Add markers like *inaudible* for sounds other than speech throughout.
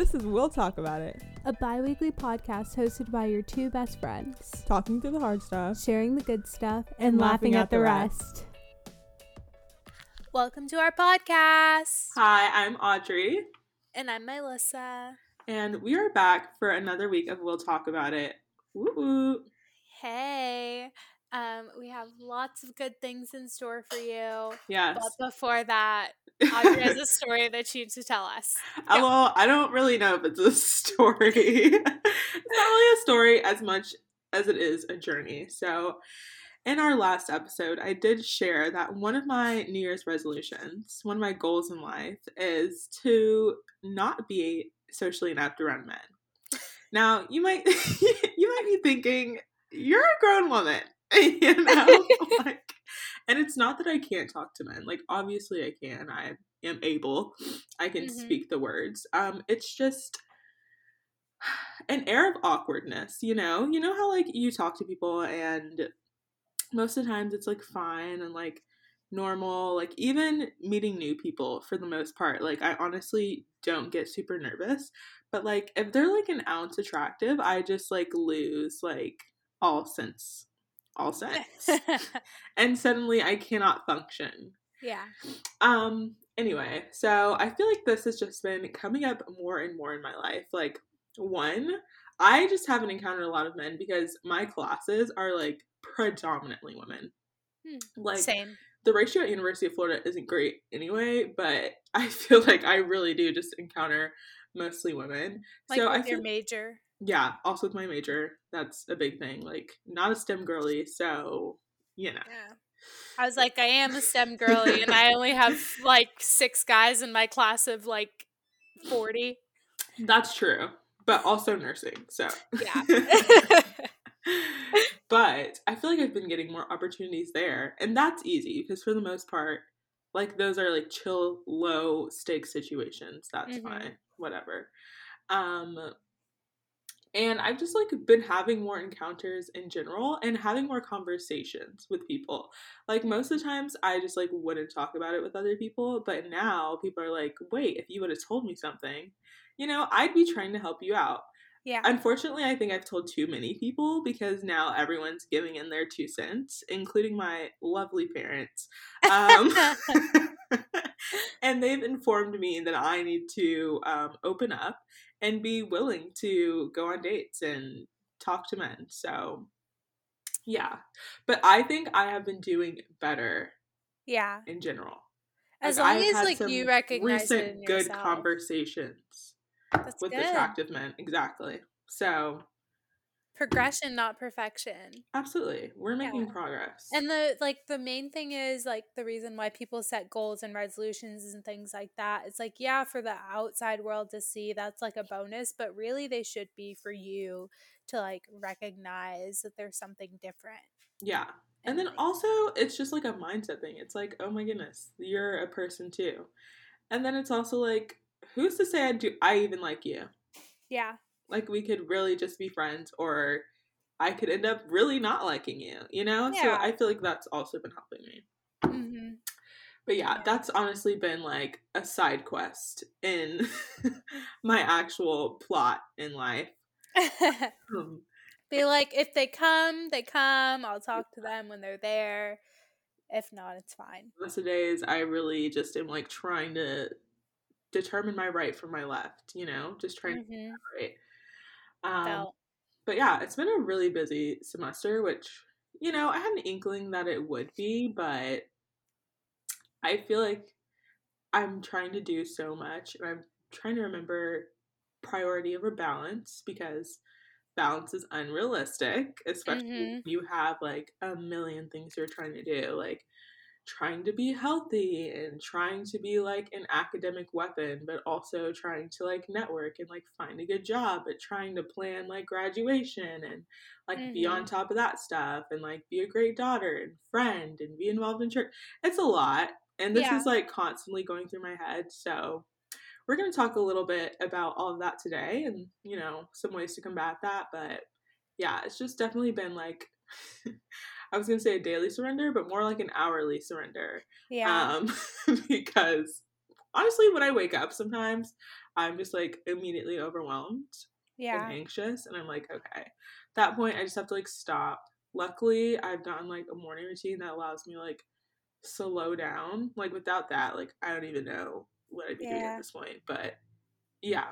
This is We'll Talk About It, a bi weekly podcast hosted by your two best friends, talking through the hard stuff. sharing the good stuff and, laughing, at, the rest. Welcome to our podcast. Hi, I'm Audrey, And I'm Melissa. and we are back for another week of We'll Talk About It. Woo woo. Hey. Um, we have lots of good things in store for you. Yes. But before that, Audrey has a story that she needs to tell us. Uh, Well, I don't really know if it's a *laughs* story. *laughs* it's not really a story as much as it is a journey. So, in our last episode, I did share that one of my New Year's resolutions, one of my goals in life, is to not be socially inept around men. Now, you might *laughs* you might be thinking, you're a grown woman, you know, like, and it's not that I can't talk to men. Like, obviously, I can. I am able. I can Mhm. speak the words. Um, it's just *sighs* an air of awkwardness, you know? You know how like you talk to people and most of the times it's like fine and like normal, like even meeting new people for the most part, like I honestly don't get super nervous. But like if they're like an ounce attractive, I just like lose like all sense all sense. *laughs* and suddenly I cannot function. yeah. Um anyway, so I feel like this has just been coming up more and more in my life. Like one, I just haven't encountered a lot of men because my classes are like predominantly women. Hmm, Like Same. the ratio at University of Florida isn't great anyway, but *laughs* I feel like I really do just encounter mostly women. Like so with I your feel, major. Yeah, also with my major, that's a big thing. Like not a STEM girly, so you know. Yeah. I was like, I am a STEM girly, and I *laughs* only have like six guys in my class of like 40. That's true, but also nursing. So Yeah. *laughs* *laughs* but I feel like I've been getting more opportunities there, and that's easy because for the most part, like those are like chill, low stakes situations. That's Mhm. fine, whatever. Um, and I've just like been having more encounters in general and having more conversations with people. Like most of the times, I just like wouldn't talk about it with other people, but now people are like, "Wait, if you would have told me something." You know, I'd be trying to help you out. yeah. Unfortunately, I think I've told too many people because now everyone's giving in their two cents, including my lovely parents. Um, *laughs* *laughs* and they've informed me that I need to um, open up and be willing to go on dates and talk to men. So, yeah. But I think I have been doing better yeah. in general. As Like, long I've as like you recognize recent it in good conversations That's with good. attractive men. Exactly. So, Mm-hmm. Progression, not perfection. Absolutely. We're making Yeah. progress. And the like the main thing is like the reason why people set goals and resolutions and things like that. It's like yeah, for the outside world to see that's like a bonus, but really they should be for you to like recognize that there's something different. yeah. And then like- also, it's just like a mindset thing. It's like, oh my goodness, you're a person too. And then it's also like, who's to say I do I even like you? yeah, Like we could really just be friends or I could end up really not liking you, you know? So I feel like that's also been helping me. hmm But yeah, Yeah. that's honestly been like a side quest in *laughs* my actual plot in life. *laughs* Um, be like if they come, they come. I'll talk to them when they're there. If not, it's fine. most of the days I really just am like trying to determine my right from my left, you know, just trying to hmm get right. Um, but yeah, it's been a really busy semester, which you know I had an inkling that it would be, but I feel like I'm trying to do so much, and I'm trying to remember priority over balance because balance is unrealistic, especially Mhm. if you have like a million things you're trying to do, like trying to be healthy and trying to be like an academic weapon, but also trying to like network and like find a good job, but trying to plan like graduation and like be on mm-hmm. top of that stuff and like be a great daughter and friend and be involved in church. It's a lot. And this Yeah. is like constantly going through my head. So we're going to talk a little bit about all of that today and, you know, some ways to combat that. But yeah, it's just definitely been like, *laughs* I was to say a daily surrender, but more like an hourly surrender. Yeah. Um, *laughs* because honestly, when I wake up sometimes, I'm just like immediately overwhelmed Yeah. and anxious. And I'm like, okay. At that point, I just have to like stop. Luckily, I've gotten like a morning routine that allows me like slow down. Like without that, like I don't even know what I'd be doing at this point. But yeah.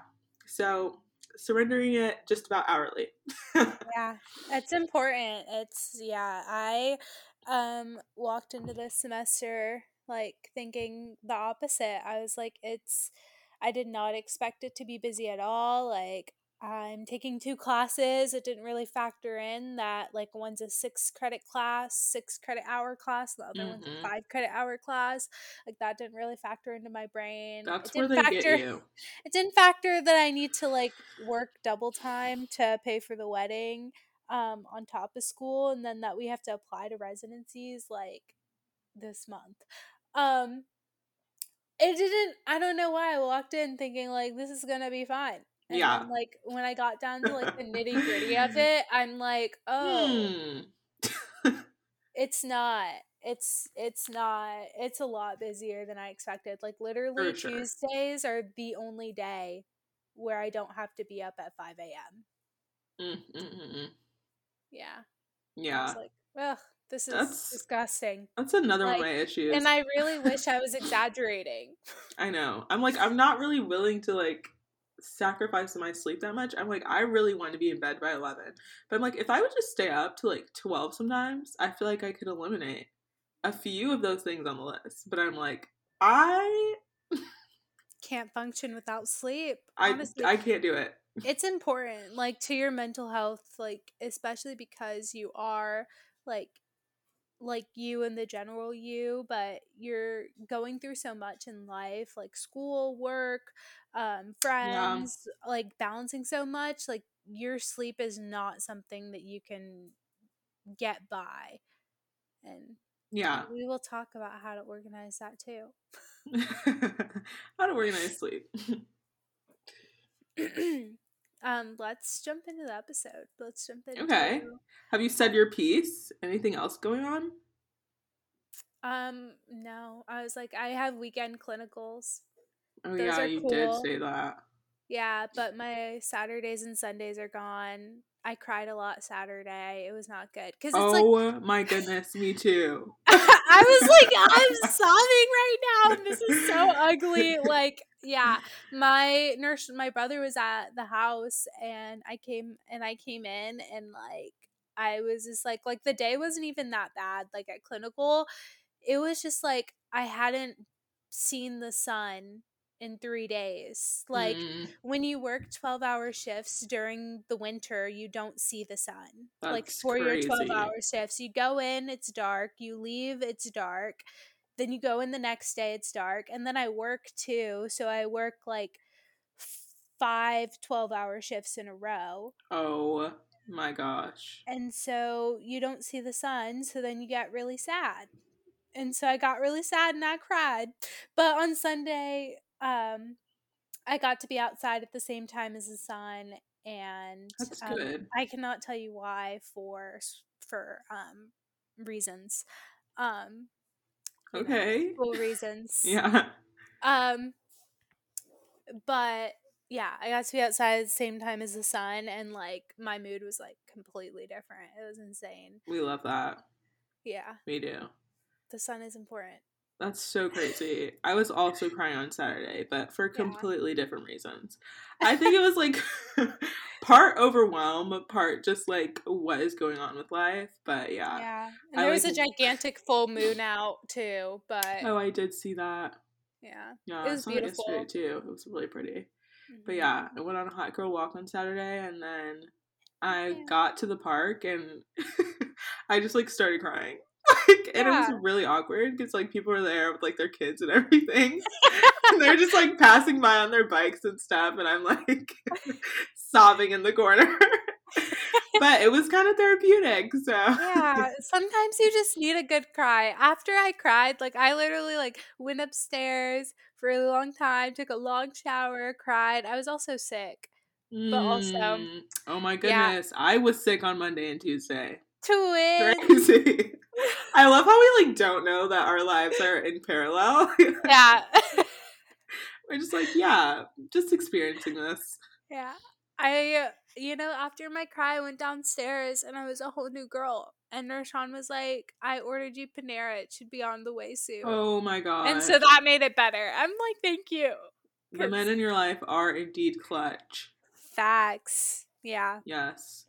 So surrendering it just about hourly. *laughs* Yeah. It's important. It's yeah, I um walked into this semester like thinking the opposite. I was like it's I did not expect it to be busy at all. Like I'm taking two classes. It didn't really factor in that like one's a 6 credit class, 6 credit hour class, the other one's Mhm. a 5 credit hour class. Like that didn't really factor into my brain. That's it where didn't they factor get you. *laughs* it didn't factor that I need to like work double time to pay for the wedding um on top of school and then that we have to apply to residencies like this month. Um it didn't I don't know why I walked in thinking like this is going to be fine. And Yeah. then like when I got down to like the *laughs* nitty-gritty of it, I'm like, "Oh, Hmm. it's not it's it's not it's a lot busier than i expected like literally sure. tuesdays are the only day where i don't have to be up at 5 a.m Mm, mm, mm, yeah Yeah. like ugh this is That's- disgusting That's another one of my issues. and i really wish i was exaggerating *laughs* I know. I'm like, I'm not really willing to like sacrifice my sleep that much. I'm like, I really want to be in bed by 11. But I'm like, if I would just stay up to like 12 sometimes, I feel like I could eliminate a few of those things on the list. But I'm like, I *laughs* can't function without sleep I I can't do it. it's important like to your mental health like especially because you are like like you and the general you but you're going through so much in life like school work um friends like balancing so much like your sleep is not something that you can get by and Yeah. we will talk about how to organize that too *laughs* How to organize sleep. *clears throat* *laughs* *clears throat* um let's jump into the episode let's jump into Okay. Have you said your piece? Anything else going on? Um, no. I was like, I have weekend clinicals. Oh Those yeah, you cool. did say that. Yeah, but my Saturdays and Sundays are gone. I cried a lot Saturday. It was not good because it's like Oh my goodness, me too. *laughs* I was like, I'm sobbing right now, and this is so ugly. Like, yeah, my nurse, my brother was at the house, and I came and I came in, and like, I was just like, like the day wasn't even that bad. Like at clinical, it was just like I hadn't seen the sun in three days. Like Mm, when you work 12 hour shifts during the winter, you don't see the sun. like That's for your 12 hour shifts, you go in, it's dark, you leave, it's dark. Then you go in the next day, it's dark. And then I work too. So I work like five 12 hour shifts in a row. oh my gosh. And so you don't see the sun. So then you get really sad. And so I got really sad and I cried. But on Sunday, um, I got to be outside at the same time as the sun. And um. I cannot tell you why for for um reasons. Um know, Okay. school *laughs* reasons. Yeah. Um but yeah, I got to be outside at the same time as the sun and like my mood was like completely different. It was insane. We love that. Yeah, We do. the sun is important. That's so crazy. I was also crying on Saturday, but for Yeah. completely different reasons. I think it was like *laughs* part overwhelm, part just like what is going on with life. But yeah. Yeah. And I there was like- a gigantic full moon out too, but Oh, I did see that. yeah. Yeah, It was it yesterday beautiful. too. It was really pretty. But Mhm. yeah, I went on a hot girl walk on Saturday and then I Yeah. got to the park and *laughs* I just like started crying. Like, and it was really awkward because like people were there with like their kids and *laughs* everything. and they're just like passing by on their bikes and stuff and I'm like *laughs* sobbing in the corner. *laughs* but it was kind of therapeutic, so yeah sometimes you just need a good cry after i cried like i literally like went upstairs for a long time took a long shower cried i was also sick but also- Mm, oh my Yeah. goodness, I was sick on Monday and Tuesday. Twin Crazy. I love how we like don't know that our lives are in parallel. yeah *laughs* We're just like, yeah, just experiencing this. Yeah. I, you know, after my cry, I went downstairs and I was a whole new girl. And Nershawn was like, I ordered you Panera. It should be on the way soon. Oh my god. and so that made it better. I'm like, thank you. the men in your life are indeed clutch. Facts. Yeah. Yes.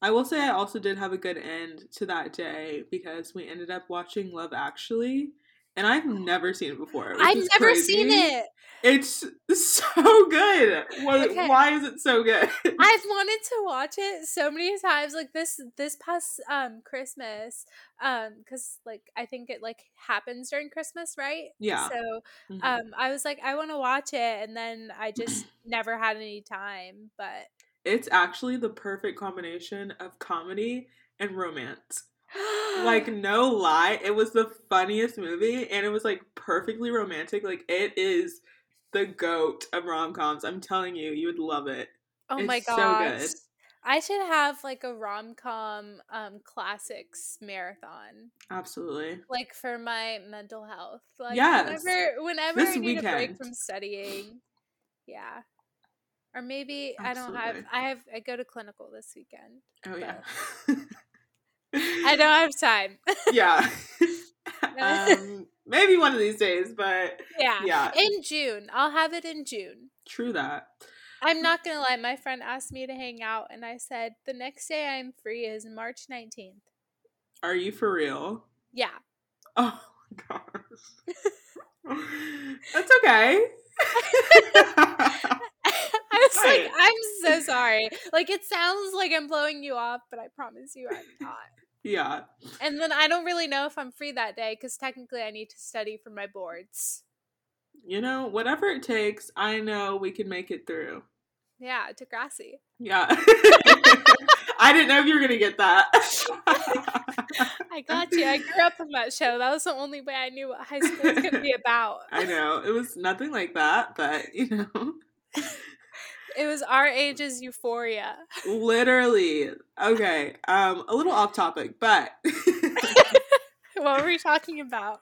I will say I also did have a good end to that day because we ended up watching Love Actually, and I've never seen it before. I've never crazy. seen it. It's so good. What, Okay. Why is it so good? I've *laughs* wanted to watch it so many times like this this past um Christmas um cuz like I think it like happens during Christmas, right? Yeah. So Mhm. um I was like I want to watch it and then I just *clears throat* never had any time, but it's actually the perfect combination of comedy and romance. *gasps* like no lie, it was the funniest movie and it was like perfectly romantic. Like it is the goat of rom coms. I'm telling you, you would love it. oh my it's so good. I should have like a rom-com um classics marathon Absolutely. like for my mental health. Like Yes. whenever whenever This I need a break from studying. Yeah. Or maybe I don't have I have I go to clinical this weekend. Oh yeah. *laughs* I don't have time. yeah. *laughs* *laughs* um, maybe one of these days, but yeah. yeah, In June. I'll have it in June. true that. I'm not gonna lie, my friend asked me to hang out and I said the next day I'm free is March nineteenth. Are you for real? Yeah. Oh my gosh. That's okay. *laughs* Like. I'm so sorry. Like it sounds like I'm blowing you off, but I promise you I'm not. yeah. And then I don't really know if I'm free that day because technically I need to study for my boards. You know, whatever it takes, I know we can make it through. Yeah, Degrassi. Yeah. *laughs* I didn't know if you were going to get that. *laughs* I got you. I grew up on that show. That was the only way I knew what high school was going to be about. I know. It was nothing like that, but you know. It was our age's euphoria. Literally. Okay. Um, a little off topic, but *laughs* What were we talking about?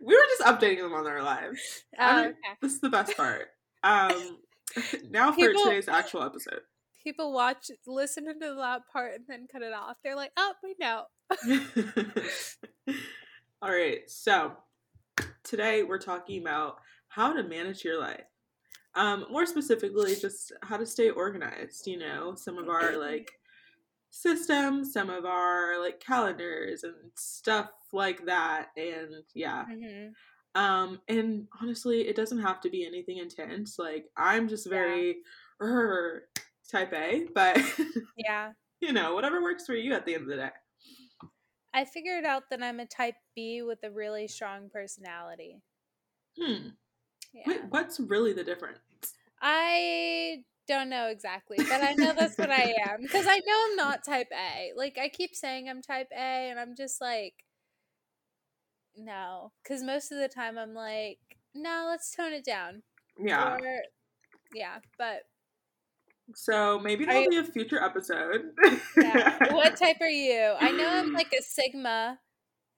we were just updating them on their lives. Oh, okay. This is the best part. *laughs* Um, *laughs* now for People- today's actual episode. People watch, listen to that part, and then cut it off. They're like, "Oh, we know." All right. So today we're talking about how to manage your life. Um, more specifically, just how to stay organized. You know, some of our like systems, some of our like calendars and stuff like that. And yeah, hmm Um, and honestly, it doesn't have to be anything intense. Like I'm just very "Rrr," type A, but *laughs* Yeah, you know, whatever works for you at the end of the day. I figured out that I'm a type B with a really strong personality. Hmm. Yeah. What's really the difference? I don't know exactly, but I know that's what I am because I know I'm not type A. Like I keep saying I'm type A, and I'm just like, no, because most of the time I'm like, no, let's tone it down. Yeah. Or, yeah, but So maybe that'll be a future episode. yeah. what *laughs* type are you? I know I'm like a sigma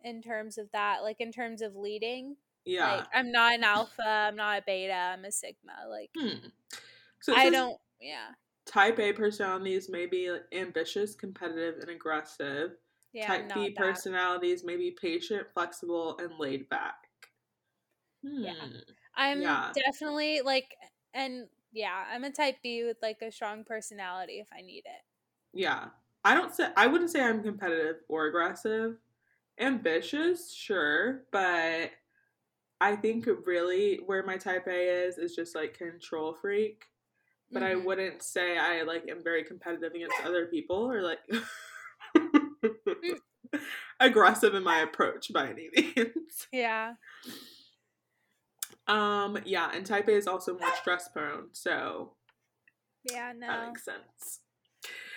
in terms of that, like in terms of leading. Yeah. Like I'm not an alpha, I'm not a beta, I'm a sigma. Like Hmm. So I don't. Yeah, Type A personalities may be ambitious, competitive, and aggressive. yeah. type B that. personalities may be patient, flexible, and laid back. Hmm. Yeah. I'm Yeah. definitely like, and yeah, I'm a type B with like a strong personality if I need it. Yeah. I don't say I wouldn't say I'm competitive or aggressive. Ambitious, sure, but I think really where my type A is is just like control freak. But I Mhm. wouldn't say I like am very competitive against other people or like *laughs* aggressive in my approach by any *laughs* means. Yeah. Um yeah, and type A is also more stress prone, so Yeah. no. that makes sense.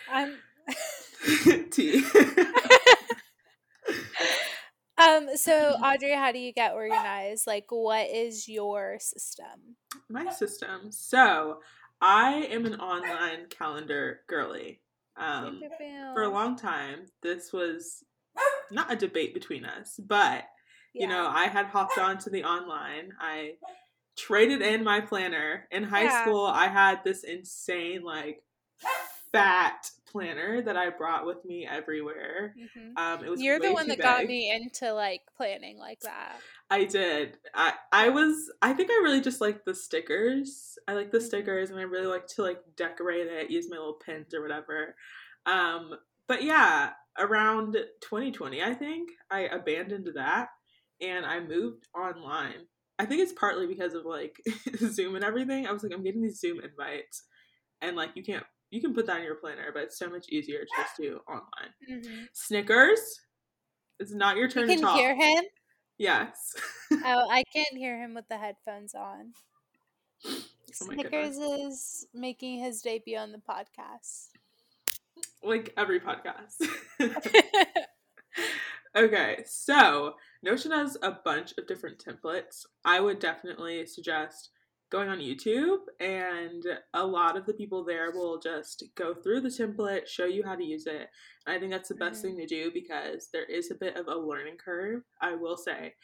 I'm. *laughs* T. um. So Audrey, how do you get organized? Like, what is your system? my system. So I am an online calendar girly. Um, for a long time, this was not a debate between us, but you know, I had hopped onto the online. I traded in my planner. In high Yeah. school, I had this insane, like, fat planner that I brought with me everywhere. Mhm. Um, it was You're the one that got me into like planning like that. I did. I I was. I think I really just like the stickers. I like the Mhm. stickers, and I really like to like decorate it, use my little pins or whatever. Um, but yeah, around 2020, I think I abandoned that and I moved online. I think it's partly because of like *laughs* Zoom and everything. I was like, I'm getting these Zoom invites, and like you can't. You can put that in your planner, but it's so much easier to just do online. Mhm. Snickers, it's not your You turn to talk. can hear him. Yes. *laughs* Oh, I can't hear him with the headphones on. Oh Snickers is making his debut on the podcast. like every podcast. *laughs* okay, so Notion has a bunch of different templates. I would definitely suggest going on YouTube, and a lot of the people there will just go through the template, show you how to use it. And I think that's the best Mhm. thing to do because there is a bit of a learning curve, I will say.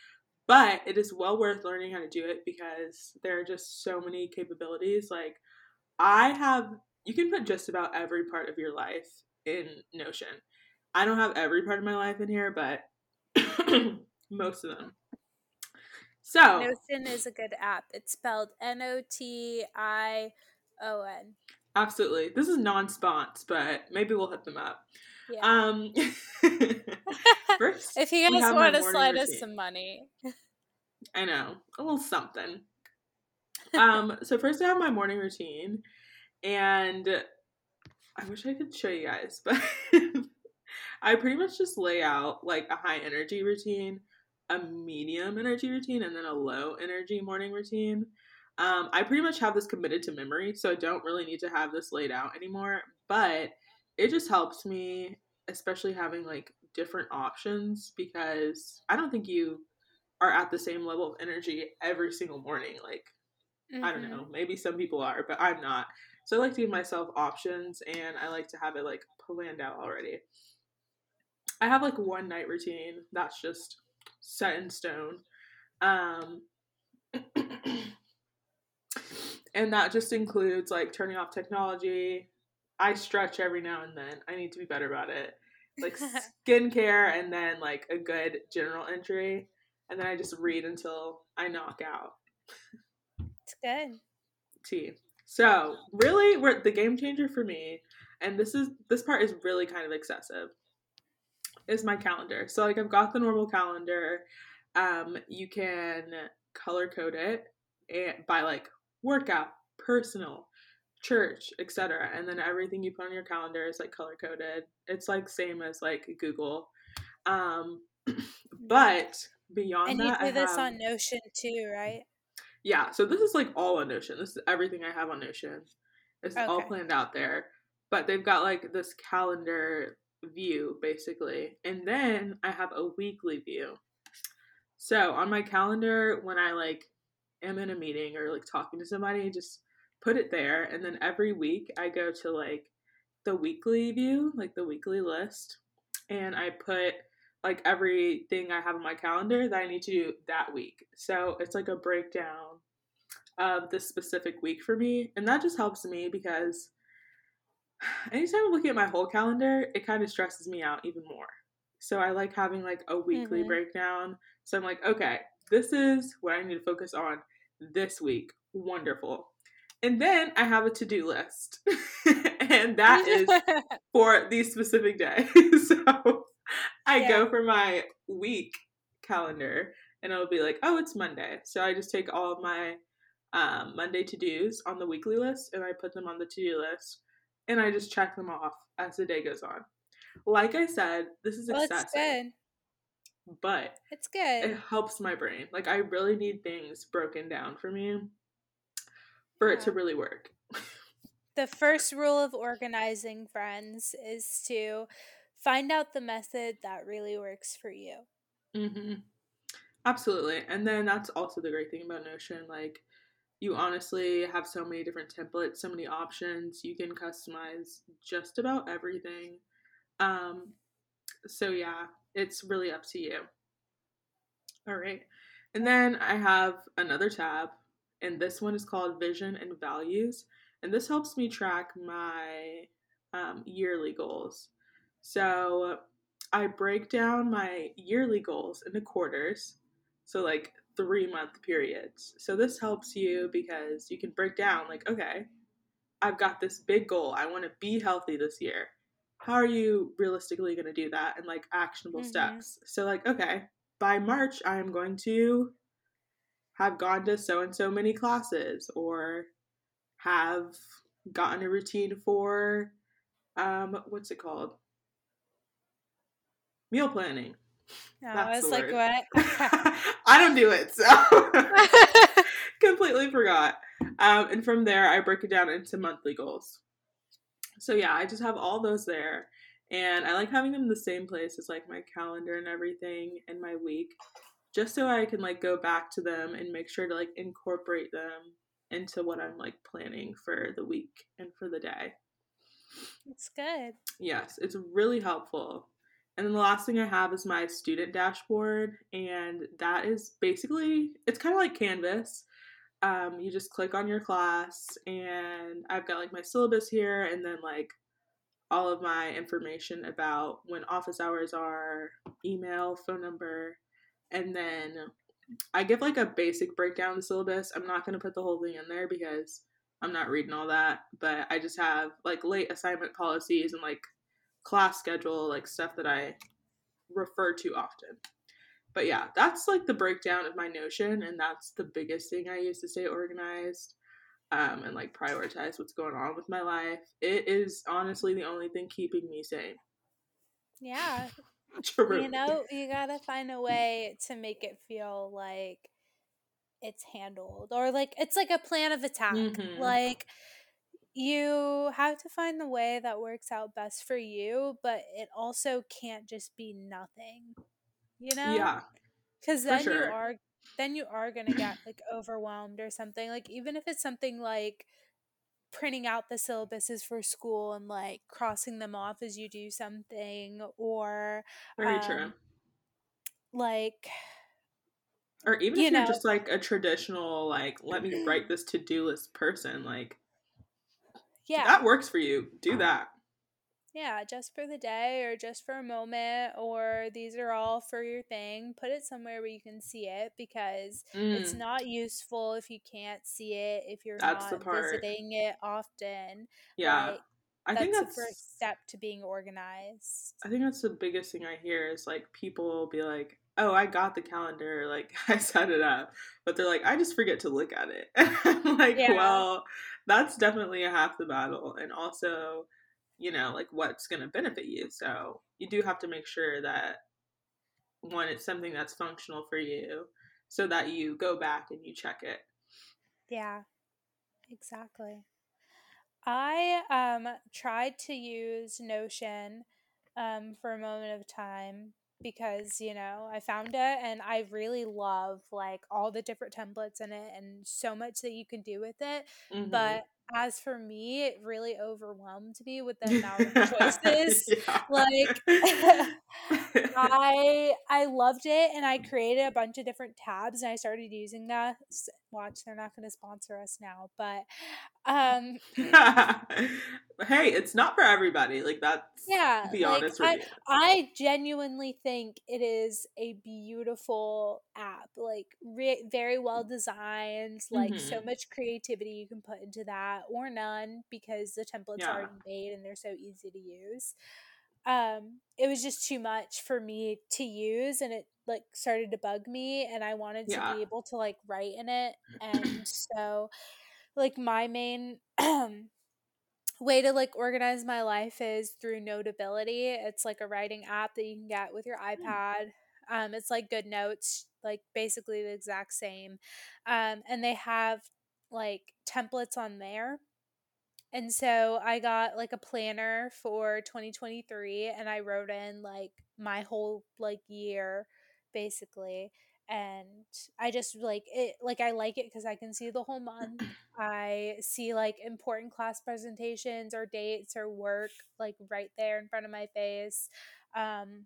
But it is well worth learning how to do it because there are just so many capabilities. Like, I have, you can put just about every part of your life in Notion. I don't have every part of my life in here, but *coughs* most of them. So, Notion is a good app. It's spelled N O T I O N. absolutely. This is non spons, but maybe we'll hit them up. Yeah. Um, *laughs* first, *laughs* if you guys want to slide us some money. I know, a little something. *laughs* Um, so first I have my morning routine, and I wish I could show you guys, but I pretty much just lay out like a high energy routine, a medium energy routine, and then a low energy morning routine. Um, I pretty much have this committed to memory, so I don't really need to have this laid out anymore. But it just helps me, especially having like different options, because I don't think you are at the same level of energy every single morning. Like I don't Mhm. know. Maybe some people are, but I'm not. So I like to give myself options and I like to have it like planned out already. I have like one night routine that's just set in stone. Um *clears throat* and that just includes like turning off technology. I stretch every now and then. I need to be better about it. Like *laughs* skincare and then like a good general entry. And then I just read until I knock out It's good. tea. So really, we're, the game changer for me, and this is this part is really kind of excessive, is my calendar. So like I've got the normal calendar. Um, you can color code it and by like workout, personal, church, etc. And then everything you put on your calendar is like color coded. It's like same as like Google. Um, *clears throat* but beyond that. And you that, do I this have- on Notion too, right? yeah, so this is like all on Notion. This is everything I have on Notion. It's all planned out there. But they've got like this calendar view basically. And then I have a weekly view. So on my calendar, when I like am in a meeting or like talking to somebody, I just put it there. And then every week I go to like the weekly view, like the weekly list. And I put like everything I have on my calendar that I need to do that week. So it's like a breakdown of the specific week for me. And that just helps me because anytime I'm looking at my whole calendar, it kind of stresses me out even more. So I like having like a weekly Mhm. breakdown. So I'm like, okay, this is what I need to focus on this week. Wonderful. And then I have a to do list. *laughs* and that is *laughs* for the specific day. *laughs* so I Yeah. go for my week calendar and it'll be like, oh, it's Monday. So I just take all of my um, Monday to dos on the weekly list and I put them on the to do list and I just check them off as the day goes on. Like I said, this is well, excessive, good. but It's good. it helps my brain. Like I really need things broken down for me for it to really work. The first rule of organizing, friends, is to find out the method that really works for you. hmm Absolutely. And then that's also the great thing about Notion. Like, you honestly have so many different templates, so many options. You can customize just about everything. Um, so, yeah, it's really up to you. All right. And then I have another tab, and this one is called Vision and Values. And this helps me track my um, yearly goals. So I break down my yearly goals into quarters. So, like three month periods. So, this helps you because you can break down, like, okay, I've got this big goal. I want to be healthy this year. How are you realistically going to do that and like actionable mm-hmm. steps? So, like, okay, by March, I am going to have gone to so and so many classes or have gotten a routine for um what's it called meal planning no, That's I was like, word. what? *laughs* I don't do it, so *laughs* *laughs* completely forgot. Um, and from there, I break it down into monthly goals. So yeah, I just have all those there, and I like having them in the same place as like my calendar and everything, and my week, just so I can like go back to them and make sure to like incorporate them into what I'm like planning for the week and for the day. It's good. Yes, it's really helpful. And then the last thing I have is my student dashboard, and that is basically it's kind of like Canvas. Um, you just click on your class, and I've got like my syllabus here, and then like all of my information about when office hours are, email, phone number, and then I give like a basic breakdown of the syllabus. I'm not going to put the whole thing in there because I'm not reading all that, but I just have like late assignment policies and like class schedule, like stuff that I refer to often. But yeah, that's like the breakdown of my Notion, and that's the biggest thing I use to stay organized um, and like prioritize what's going on with my life. It is honestly the only thing keeping me sane. Yeah. True. *laughs* You know, you gotta find a way to make it feel like it's handled or like it's like a plan of attack. Mm-hmm. Like you have to find the way that works out best for you, but it also can't just be nothing. You know? Yeah. Cuz then sure. you are then you are going to get like overwhelmed or something. Like even if it's something like printing out the syllabuses for school and like crossing them off as you do something or very um, true. Like or even you if you're know, just like a traditional like let me write this to-do list person like yeah. that works for you, do that. Yeah, just for the day or just for a moment, or these are all for your thing. Put it somewhere where you can see it because mm. it's not useful if you can't see it, if you're that's not visiting it often. Yeah. Like, I think that's the first step to being organized. I think that's the biggest thing I hear is like people will be like, "Oh, I got the calendar, like *laughs* I set it up," but they're like, "I just forget to look at it." *laughs* I'm like, yeah. well, that's definitely a half the battle, and also, you know, like what's going to benefit you. So you do have to make sure that one, it's something that's functional for you, so that you go back and you check it. Yeah, exactly. I um tried to use Notion um for a moment of time because you know I found it and I really love like all the different templates in it and so much that you can do with it. Mm-hmm. But as for me, it really overwhelmed me with the amount of *laughs* choices. like *laughs* *laughs* I I loved it and I created a bunch of different tabs and I started using that. Watch, they're not going to sponsor us now, but um *laughs* hey, it's not for everybody. Like that's yeah. Be like, honest I, I genuinely think it is a beautiful app. Like re- very well designed. Like mm-hmm. so much creativity you can put into that, or none because the templates yeah. are already made and they're so easy to use. Um, it was just too much for me to use, and it like started to bug me, and I wanted to yeah. be able to like write in it, *clears throat* and so like my main *clears throat* way to like organize my life is through Notability. It's like a writing app that you can get with your hmm. iPad. Um, it's like Good Notes, like basically the exact same. Um, and they have like templates on there. And so I got like a planner for 2023 and I wrote in like my whole like year basically and I just like it like I like it because I can see the whole month. *clears throat* I see like important class presentations or dates or work like right there in front of my face. Um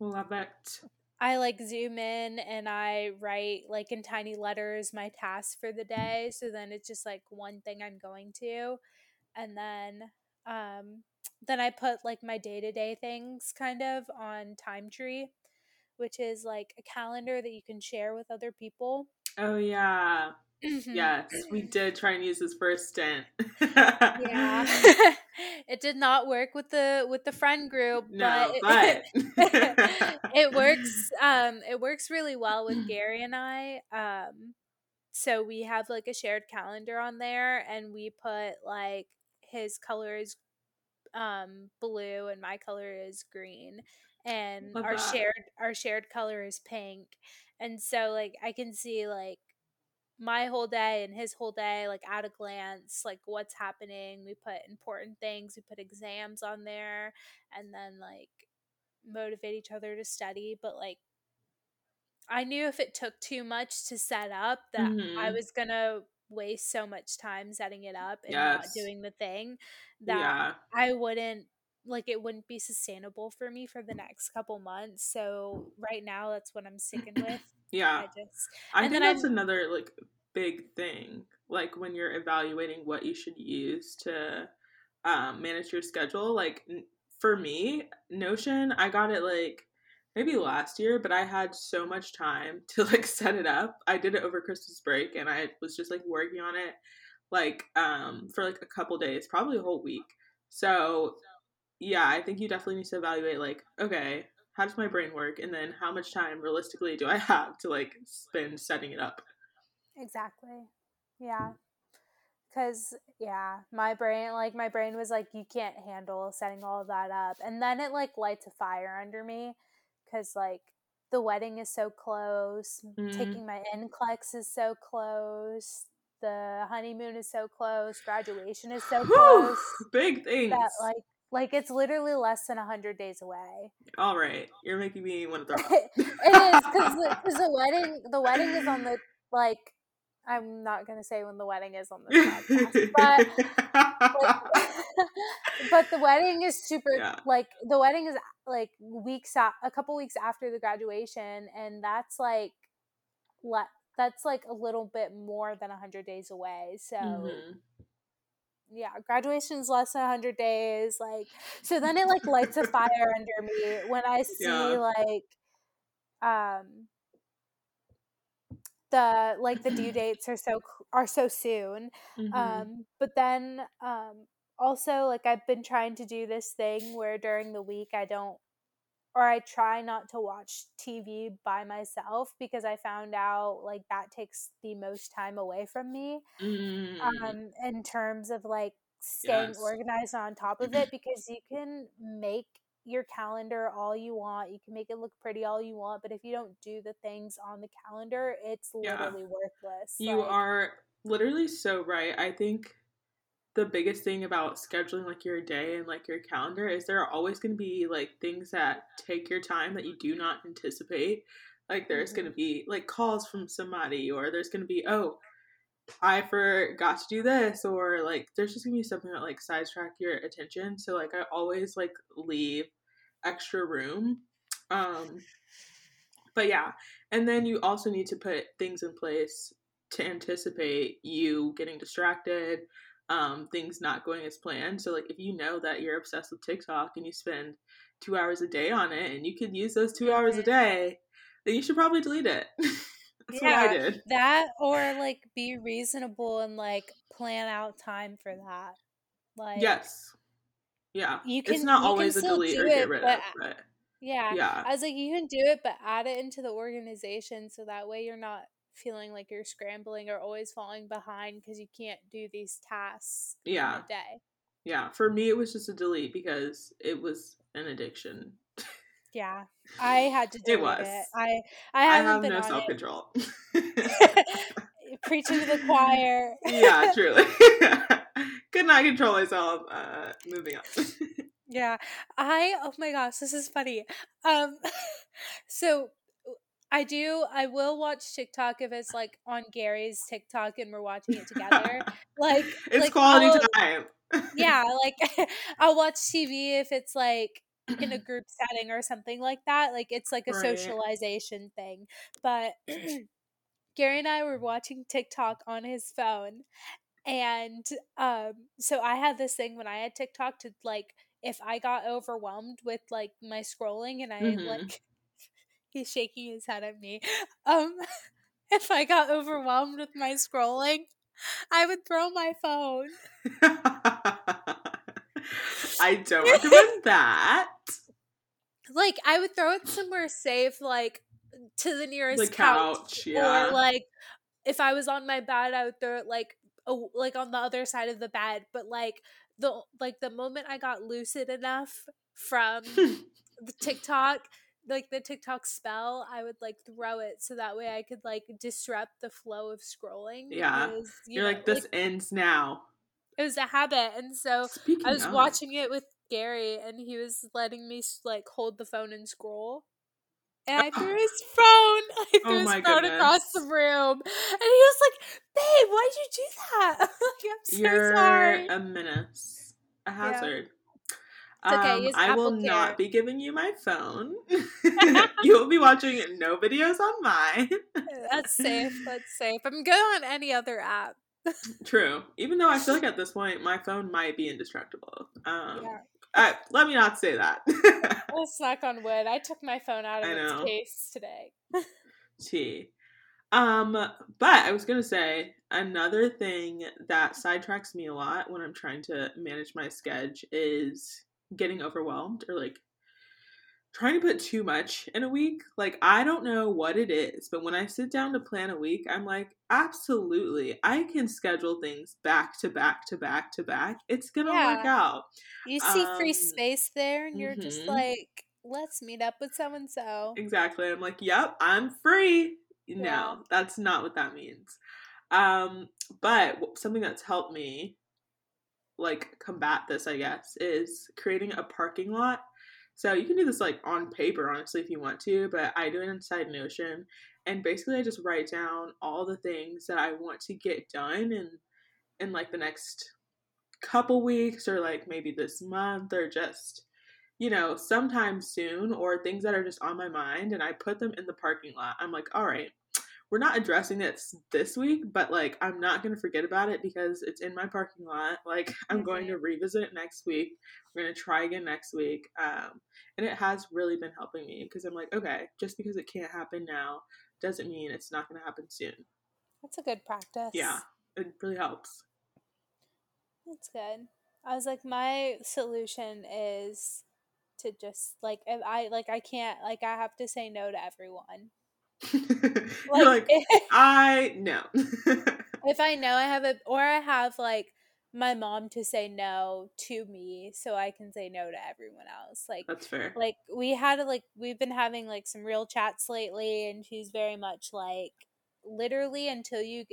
Love it. I like zoom in and I write like in tiny letters my tasks for the day. So then it's just like one thing I'm going to. And then um then I put like my day-to-day things kind of on Time Tree, which is like a calendar that you can share with other people. Oh yeah. Mhm. Yes, we *clears throat* did try and use this for a stint. yeah. *laughs* *laughs* it did not work with the with the friend group, no, but but *laughs* it works um it works really well with *clears throat* Gary and I. Um so we have like a shared calendar on there and we put like his color is um blue and my color is green and Love our that. shared our shared color is pink. And so like I can see like my whole day and his whole day like at a glance like what's happening we put important things we put exams on there and then like motivate each other to study but like i knew if it took too much to set up that i Mhm. was gonna waste so much time setting it up and not doing the thing that Yeah. i wouldn't like it wouldn't be sustainable for me for the next couple months so right now that's what i'm sticking with *clears throat* Yeah. i just I and think that's I'm- another like big thing. Like when you're evaluating what you should use to um, manage your schedule. Like n- for me, Notion, I got it like maybe last year, but I had so much time *laughs* to like set it up. I did it over Christmas break, and I was just like working on it like um for like a couple days, probably a whole week. So yeah, I think you definitely need to evaluate like okay. How does my brain work? And then how much time realistically do I *laughs* have to like spend setting it up? Exactly. Yeah. Cause yeah, my brain like my brain was like, you can't handle setting all of that up. And then it like lights a fire under me. Cause like the wedding is so close. Mhm. Taking my NCLEX is so close. The honeymoon is so close. Graduation is so Whew, close. big things. That like like it's literally less than hundred days away. All right, you're making me want to throw up. *laughs* it is because the, *laughs* the wedding the wedding is on the like I'm not gonna say when the wedding is on *laughs* this podcast, but like, *laughs* but the wedding is super Yeah. like the wedding is like weeks a, a couple weeks after the graduation, and that's like le- that's like a little bit more than hundred days away. So Mhm. yeah, graduation's less than 100 days. Like, so then it like lights a *laughs* fire under me when I see Yeah. like, um, the like the due *laughs* dates are so are so soon. Mhm. Um, but then um, also like I've been trying to do this thing where during the week I don't or I try not to watch TV by myself because I found out like that takes the most time away from me Mm. um in terms of like staying Yes. organized on top of it *clears throat* because you can make your calendar all you want you can make it look pretty all you want but if you don't do the things on the calendar it's Yeah. literally worthless You Like, are literally so right. I think the biggest thing about scheduling like your day and like your calendar is there are always going to be like things that take your time that you do not anticipate. Like there's going to mm-hmm. be like calls from somebody or there's going to be oh I forgot to do this or like there's just to be something that like sidetrack your attention. So like I always like leave extra room. Um but yeah, and then you also need to put things in place to anticipate you getting distracted, um, things not going as planned. So, like, if you know that you're obsessed with TikTok and you spend two hours a day on it and you could use those two hours a Mhm. day, then you should probably delete it. *laughs* That's what I Yeah. did. that or like be reasonable and like plan out time for that like Yes. Yeah. you can, it's not always a delete or get it, rid but- of, but yeah yeah. I was like, you can do it, but add it into the organization so that way you're not feeling like you're scrambling or always falling behind because you can't do these tasks in Yeah. a day. Yeah. For me, it was just a delete because it was an addiction. Yeah, I had to do It delete it. was. I I I haven't have been no self-control *laughs* *laughs* Preaching to the choir. yeah, truly. *laughs* Could not control myself. Uh, moving on. Yeah. I oh my gosh, this is funny. Um so I do I will watch TikTok if it's like on Gary's TikTok and we're watching it together. Like it's like, quality I'll- time. yeah, like I'll watch TV if it's like in a *clears throat* group setting or something like that. Like it's like a Right. socialization thing. But *clears throat* Gary and I were watching TikTok on his phone. And um so I had this thing when I had TikTok to like if I got overwhelmed with like my scrolling and I Mhm. like *laughs* he's shaking his head at me. *laughs* Um *laughs* if I got overwhelmed with my scrolling, I would throw my phone. I *laughs* don't recommend that. Like I would throw it somewhere safe, like to the nearest The couch, couch, yeah. or like if I was on my bed, I would throw it like oh, like on the other side of the bed. But like the like the moment I got lucid enough from *laughs* the TikTok, like the TikTok spell, I would like throw it so that way I could like disrupt the flow of scrolling. Yeah. because, you You're know, like, this ends now. It was a habit, and so Speaking I was of, watching it with Gary, and he was letting me like hold the phone and scroll. And I threw his *laughs* phone. *laughs* I threw Oh his phone across the room, and he was like, "Babe, why'd you do that?" *laughs* like, I'm so You're sorry. a menace, a hazard. It's okay, Um, I will Care. not be giving you my phone. you will be watching no videos on mine. That's safe. That's safe. I'm good on any other app. True. Even though I feel like *laughs* at this point my phone might be indestructible. Um, Yeah. I, let me not say that. Let's knock on wood. I took my phone out *laughs* of its case today. Tea. Um, but I was gonna say another thing that sidetracks me a lot when I'm trying to manage my schedule is getting overwhelmed or like trying to put too much in a week. Like I don't know what it is, but when I sit down to plan a week, I'm like, absolutely, I can schedule things back to back to back to back. It's gonna work out. You see free Um, space there, and you're just mhm. like, "Let's meet up with so and so." Exactly. I'm like, yep, I'm free. No, Yeah. that's not what that means. Um, but something that's helped me like combat this, I guess, is creating a parking lot. So you can do this like on paper, honestly, if you want to, but I do it inside Notion. And basically I just write down all the things that I want to get done in in like the next couple weeks or like maybe this month or just you know, sometime soon or things that are just on my mind and I put them in the parking lot. I'm like, all right, we're not addressing this this week, but like I'm not to forget about it because it's in my parking lot. Like I'm going to revisit it next week. We're to try again next week. Um, and it has really been helping me because I'm like, okay, just because it can't happen now doesn't mean it's not to happen soon. That's a good practice. Yeah, it really helps. That's good. I was like, my solution is to just like if I like I can't like I have to say no to everyone. You're *laughs* like, *laughs* I know. *laughs* if I know I have a or I have like my mom to say no to me so I can say no to everyone else. Like That's fair. like we had like we've been having like some real chats lately and she's very much like literally until you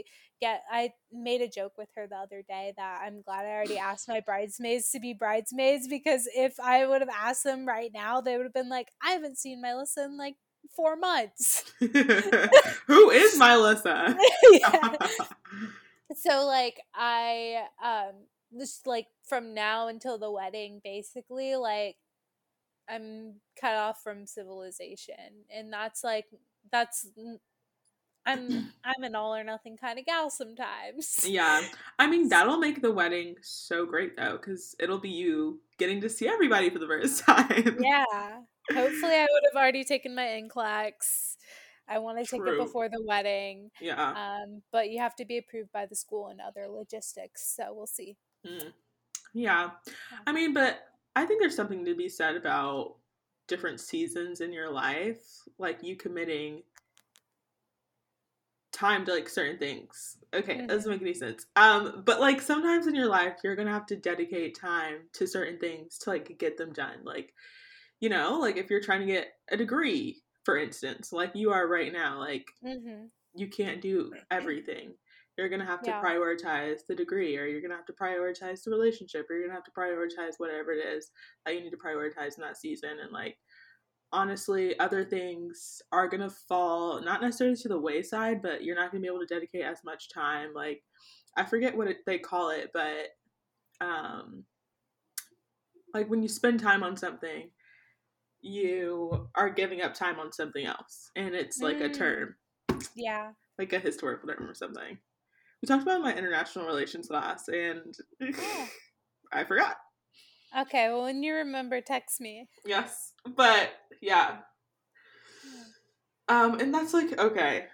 get I made a joke with her the other day that I'm glad I already asked my bridesmaids to be bridesmaids because if I would have asked them right now they would have been like I haven't seen Melissa in like 4 months. *laughs* *laughs* Who is Melissa? *laughs* yeah. So like I um just like from now until the wedding basically like I'm cut off from civilization and that's like that's I'm *clears throat* I'm an all or nothing kind of gal sometimes. yeah. I mean, that'll make the wedding so great though, because it'll be you getting to see everybody for the first time. Yeah. Hopefully I would have already taken my NCLEX. I want to take it before the wedding. Yeah. Um, but you have to be approved by the school and other logistics, so we'll see. Mm. Yeah. I mean, but I think there's something to be said about different seasons in your life, like you committing time to like certain things. Okay, that doesn't make any sense. Um, but like sometimes in your life you're gonna have to dedicate time to certain things to like get them done. Like, you know, like if you're trying to get a degree, for instance, like you are right now, like Mm-hmm. you can't do everything. You're gonna have to Yeah. prioritize the degree, or you're gonna have to prioritize the relationship, or you're gonna have to prioritize whatever it is that you need to prioritize in that season. And like, honestly, other things are gonna fall not necessarily to the wayside, but you're not gonna be able to dedicate as much time. Like, I forget what it, they call it, but um, like when you spend time on something, you are giving up time on something else and it's like a Mm. term Yeah. like a historical term or something we talked about my international relations class and Oh. *laughs* i forgot Okay, well, when you remember, text me. yes but yeah um and that's like okay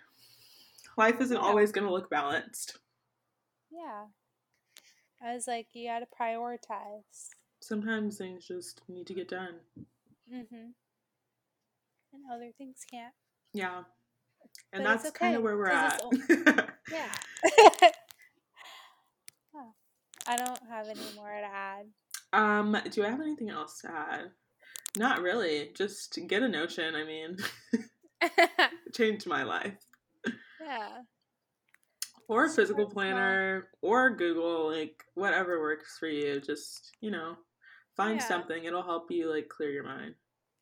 life isn't Yeah. always gonna look balanced Yeah. I was like, you gotta prioritize. sometimes things just need to get done Mm-hmm. And other things can't. yeah and But that's kind of okay, where we're at *laughs* Yeah. Huh. *laughs* I don't have any more to add. Um, do I have anything else to add? Not really. Just get a Notion. I mean, *laughs* changed my life. yeah. Or a physical planner, or Google, like whatever works for you. Just you know, find Yeah. something. It'll help you like clear your mind.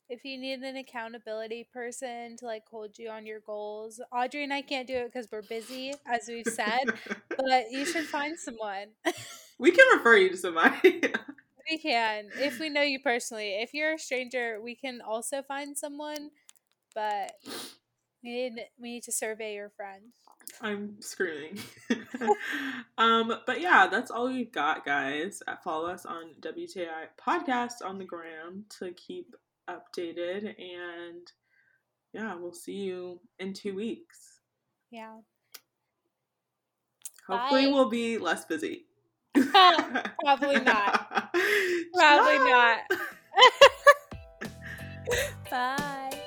If you need an accountability person to like hold you on your goals, Audrey and I can't do it because we're busy, as we've said, *laughs* but you should find someone. *laughs* we can refer you to somebody. *laughs* we can, if we know you personally. If you're a stranger, we can also find someone, but we need, we need to survey your friend. I'm screaming. *laughs* um, but yeah, that's all we've got, guys. Uh, Follow us on WTAI Podcast on the gram to keep updated, and yeah, we'll see you in two weeks. Yeah. Hopefully, Bye. we'll be less busy. *laughs* Probably not. *laughs* Probably not. Bye.